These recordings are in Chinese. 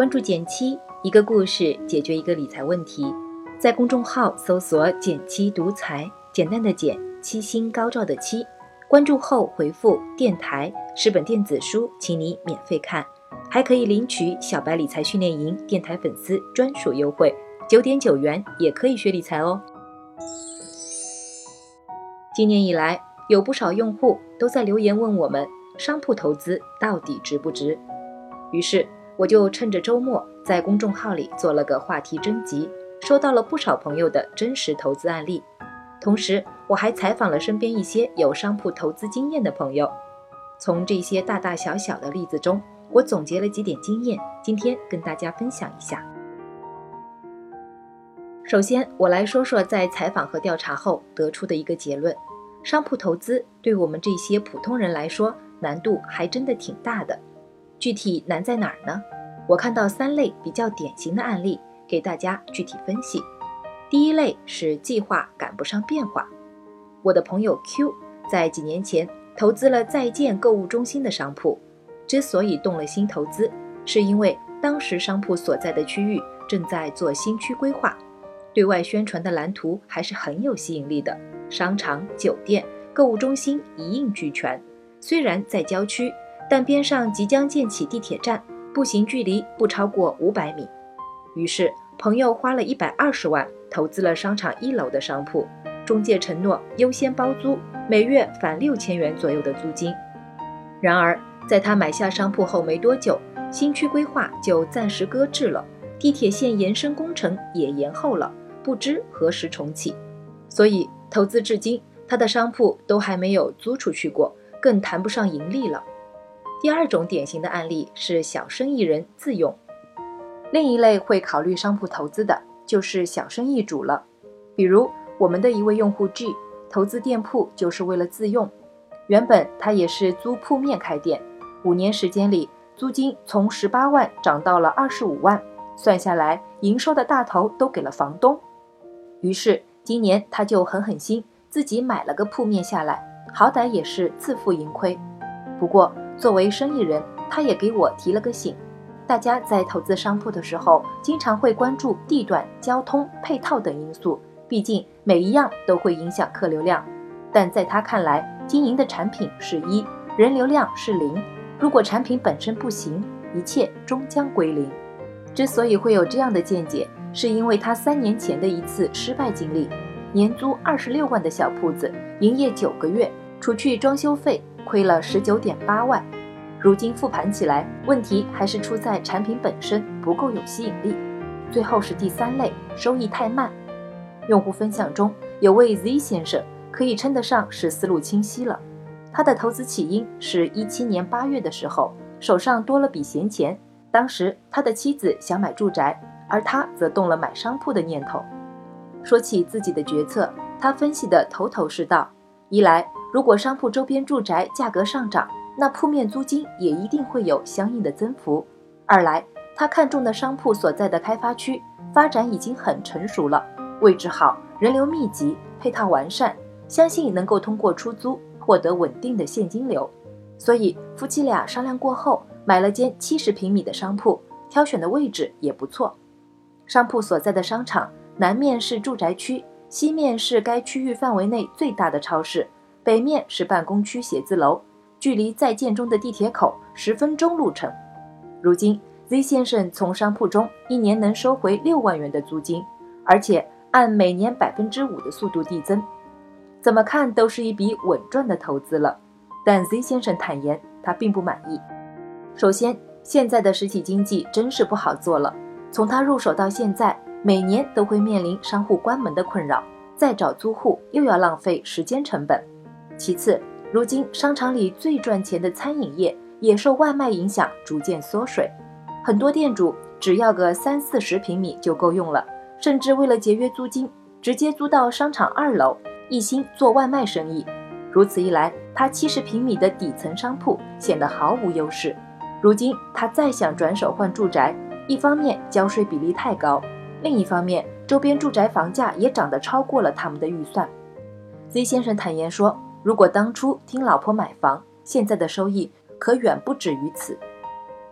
关注简七，一个故事解决一个理财问题。在公众号搜索“简七独裁，简单的简，七星高照的七。关注后回复“电台”十本电子书，请你免费看，还可以领取小白理财训练营电台粉丝专属优惠，九点九元也可以学理财哦。今年以来，有不少用户都在留言问我们，商铺投资到底值不值？于是。我就趁着周末在公众号里做了个话题征集，收到了不少朋友的真实投资案例。同时，我还采访了身边一些有商铺投资经验的朋友。从这些大大小小的例子中，我总结了几点经验，今天跟大家分享一下。首先，我来说说在采访和调查后得出的一个结论：商铺投资对我们这些普通人来说，难度还真的挺大的。具体难在哪儿呢？我看到三类比较典型的案例，给大家具体分析。第一类是计划赶不上变化。我的朋友 Q 在几年前投资了在建购物中心的商铺，之所以动了心投资，是因为当时商铺所在的区域正在做新区规划，对外宣传的蓝图还是很有吸引力的，商场、酒店、购物中心一应俱全。虽然在郊区。但边上即将建起地铁站，步行距离不超过五百米。于是朋友花了一百二十万投资了商场一楼的商铺，中介承诺优先包租，每月返六千元左右的租金。然而在他买下商铺后没多久，新区规划就暂时搁置了，地铁线延伸工程也延后了，不知何时重启。所以投资至今，他的商铺都还没有租出去过，更谈不上盈利了。第二种典型的案例是小生意人自用，另一类会考虑商铺投资的就是小生意主了。比如我们的一位用户 G 投资店铺就是为了自用，原本他也是租铺面开店，五年时间里租金从十八万涨到了二十五万，算下来营收的大头都给了房东。于是今年他就狠狠心自己买了个铺面下来，好歹也是自负盈亏。不过。作为生意人，他也给我提了个醒：大家在投资商铺的时候，经常会关注地段、交通、配套等因素，毕竟每一样都会影响客流量。但在他看来，经营的产品是一，人流量是零。如果产品本身不行，一切终将归零。之所以会有这样的见解，是因为他三年前的一次失败经历：年租二十六万的小铺子，营业九个月，除去装修费。亏了十九点八万，如今复盘起来，问题还是出在产品本身不够有吸引力。最后是第三类，收益太慢。用户分享中有位 Z 先生，可以称得上是思路清晰了。他的投资起因是一七年八月的时候，手上多了笔闲钱，当时他的妻子想买住宅，而他则动了买商铺的念头。说起自己的决策，他分析的头头是道，一来。如果商铺周边住宅价格上涨，那铺面租金也一定会有相应的增幅。二来，他看中的商铺所在的开发区发展已经很成熟了，位置好，人流密集，配套完善，相信能够通过出租获得稳定的现金流。所以夫妻俩商量过后，买了间七十平米的商铺，挑选的位置也不错。商铺所在的商场南面是住宅区，西面是该区域范围内最大的超市。北面是办公区写字楼，距离在建中的地铁口十分钟路程。如今，Z 先生从商铺中一年能收回六万元的租金，而且按每年百分之五的速度递增，怎么看都是一笔稳赚的投资了。但 Z 先生坦言，他并不满意。首先，现在的实体经济真是不好做了。从他入手到现在，每年都会面临商户关门的困扰，再找租户又要浪费时间成本。其次，如今商场里最赚钱的餐饮业也受外卖影响逐渐缩水，很多店主只要个三四十平米就够用了，甚至为了节约租金，直接租到商场二楼，一心做外卖生意。如此一来，他七十平米的底层商铺显得毫无优势。如今他再想转手换住宅，一方面交税比例太高，另一方面周边住宅房价也涨得超过了他们的预算。Z 先生坦言说。如果当初听老婆买房，现在的收益可远不止于此。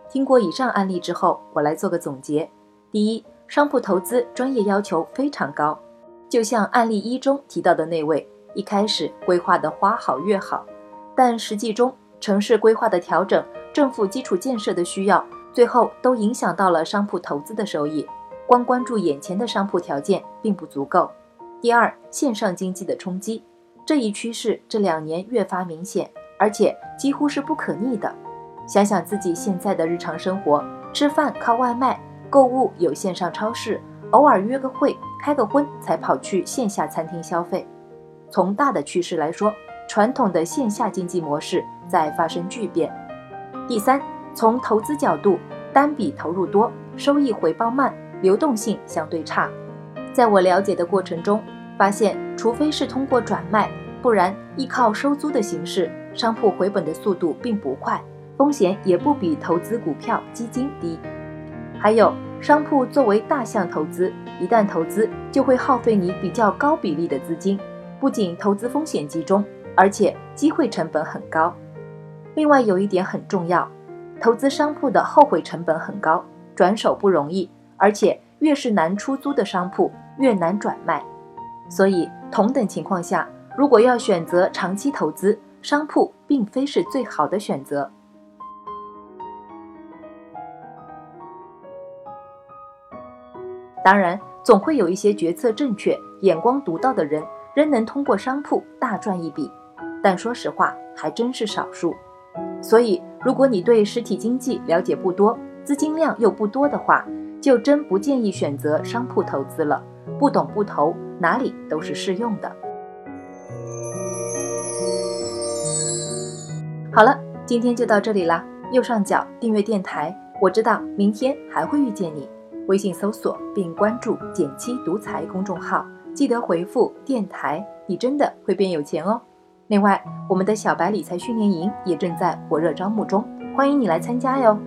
听过以上案例之后，我来做个总结。第一，商铺投资专业要求非常高，就像案例一中提到的那位，一开始规划的花好月好，但实际中城市规划的调整、政府基础建设的需要，最后都影响到了商铺投资的收益。光关注眼前的商铺条件并不足够。第二，线上经济的冲击，这一趋势这两年越发明显，而且几乎是不可逆的。想想自己现在的日常生活，吃饭靠外卖，购物有线上超市，偶尔约个会、开个荤才跑去线下餐厅消费。从大的趋势来说，传统的线下经济模式在发生巨变。第三，从投资角度，单笔投入多，收益回报慢。流动性相对差，在我了解的过程中，发现除非是通过转卖，不然依靠收租的形式，商铺回本的速度并不快，风险也不比投资股票基金低。还有，商铺作为大项投资，一旦投资就会耗费你比较高比例的资金，不仅投资风险集中，而且机会成本很高。另外有一点很重要，投资商铺的后悔成本很高，转手不容易。而且越是难出租的商铺，越难转卖，所以同等情况下，如果要选择长期投资，商铺并非是最好的选择。当然，总会有一些决策正确、眼光独到的人，仍能通过商铺大赚一笔，但说实话，还真是少数。所以，如果你对实体经济了解不多，资金量又不多的话，就真不建议选择商铺投资了，不懂不投，哪里都是适用的。好了，今天就到这里啦。右上角订阅电台，我知道明天还会遇见你。微信搜索并关注“减七独裁”公众号，记得回复“电台”，你真的会变有钱哦。另外，我们的小白理财训练营也正在火热招募中，欢迎你来参加哟。